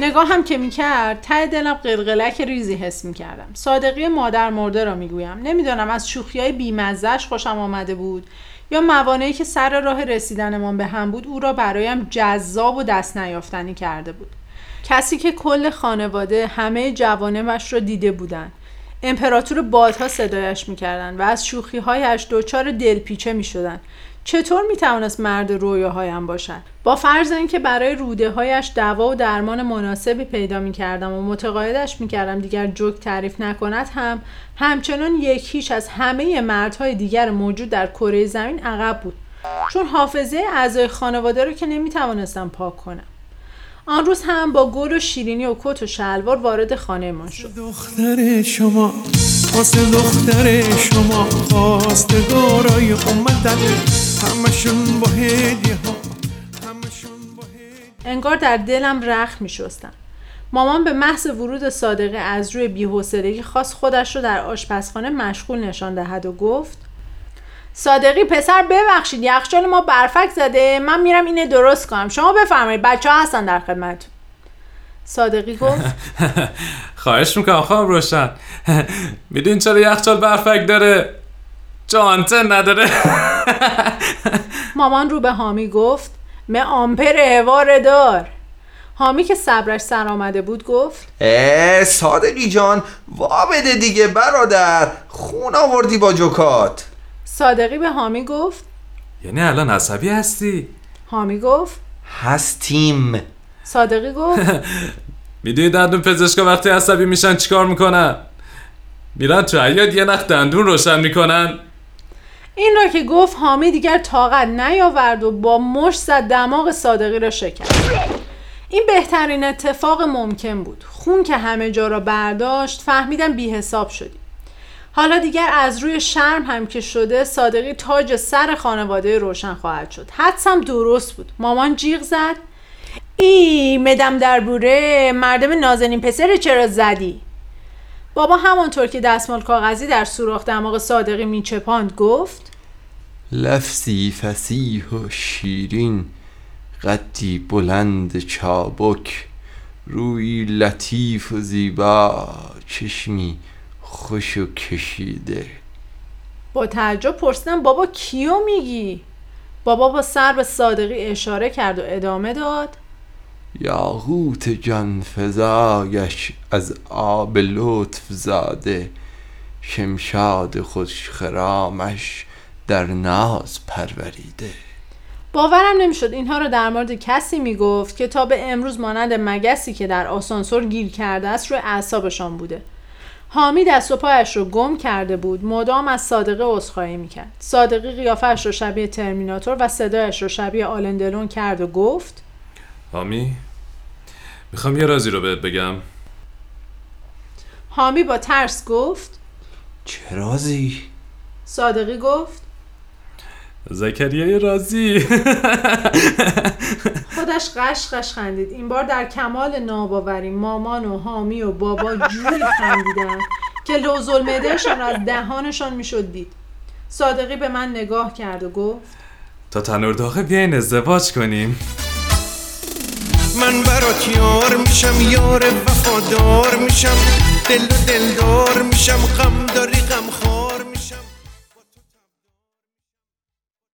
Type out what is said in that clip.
نگاه هم که می‌کرد ته دلم قلقلک ریزی حس می‌کردم. صادقی مادر مرده را می‌گویم. نمی‌دانم از شوخی های بیمزهش خوشم آمده بود یا موانعی که سر راه رسیدنمان به هم بود او را برایم جذاب و دست نیافتنی کرده بود. کسی که کل خانواده همه جوانمش را دیده بودند. امپراتور بادها صدایش می‌کردند و از شوخیهایش دچار دلپیچه می‌شدند. چطور می توانست مرد رویاهایم باشد؟ با فرض اینکه برای روده هایش دوا و درمان مناسبی پیدا می کردم و متقاعدش می کردم دیگر جوک تعریف نکند هم همچنان یکیش از همه مردهای دیگر موجود در کره زمین عقب بود. چون حافظه اعضای خانواده رو که نمی توانستم پاک کنم. آن روز هم با گل و شیرینی و کت و شلوار وارد خانه من شد دختر شما واسه دختر شما خواستگارای اومدن همشون با هدیه ها انگار در دلم رخ می شستم. مامان به محض ورود صادقه از روی بی‌حوصلگی خواست خودش رو در آشپزخانه مشغول نشان دهد و گفت صادقی پسر ببخشید یخچال ما برفک زده. من میرم اینه درست کنم. شما بفرمایید بچه ها هستن در خدمت صادقی گفت. خواهش می‌کنم خواهم روشن. میدین چرا یخچال برفک داره؟ جانته نداره؟ مامان رو به حامی گفت مه آمپر هوار دار. حامی که صبرش سر آمده بود گفت اه صادقی جان وا بده دیگه برادر. خون آوردی با جوکات صادقی به حامی گفت یعنی الان عصبی هستی؟ حامی گفت هستیم. صادقی گفت می‌دونی دندون پزشکا وقتی عصبی میشن چیکار می‌کنن؟ میرن تو عیاد یه نخ دندون روشن می‌کنن. این را که گفت حامی دیگر طاقت نیاورد و با مش زد دماغ صادقی را شکست. این بهترین اتفاق ممکن بود. خون که همه جا را برداشت فهمیدم بی حساب شدی حالا دیگر از روی شرم هم که شده صادقی تاج سر خانواده روشن خواهد شد. حدسم درست بود. مامان جیغ زد. ای مدم در بوره مردم نازنین پسر چرا زدی؟ بابا همانطور که دستمال کاغذی در سوراخ دماغ صادقی میچپاند گفت لفظی فسیح و شیرین قدی بلند چابک روی لطیف و زیبا چشمی خوش و کشیده. با تعجب پرسیدم بابا کیو میگی؟ بابا با سر به صادقی اشاره کرد و ادامه داد. یاقوت جان فزایش از آب لطف زاده. شمشاد خوش خرامش در ناز پروریده. باورم نمی‌شد اینها رو در مورد کسی می‌گفت که تا به امروز مانند مگسی که در آسانسور گیر کرده است روی اعصابشان بوده. حامی دست و پایش رو گم کرده بود. مدام از صادقه عذرخواهی می‌کرد. صادقی قیافش رو شبیه ترمیناتور و صدایش رو شبیه آلندلون کرد و گفت حامی می‌خوام یه رازی رو بهت بگم. حامی با ترس گفت چه رازی؟ صادقی گفت زکریای رازی. خودش قش قش خندید. این بار در کمال ناباوری مامان و حامی و بابا جوری خندیدن که لوز المعدهشان از دهانشان می‌شد دید. صادقی به من نگاه کرد و گفت تا تنور داغه بیاین ازدواج کنیم. من برات یار میشم یار وفادار میشم. دل و دلدار میشم غم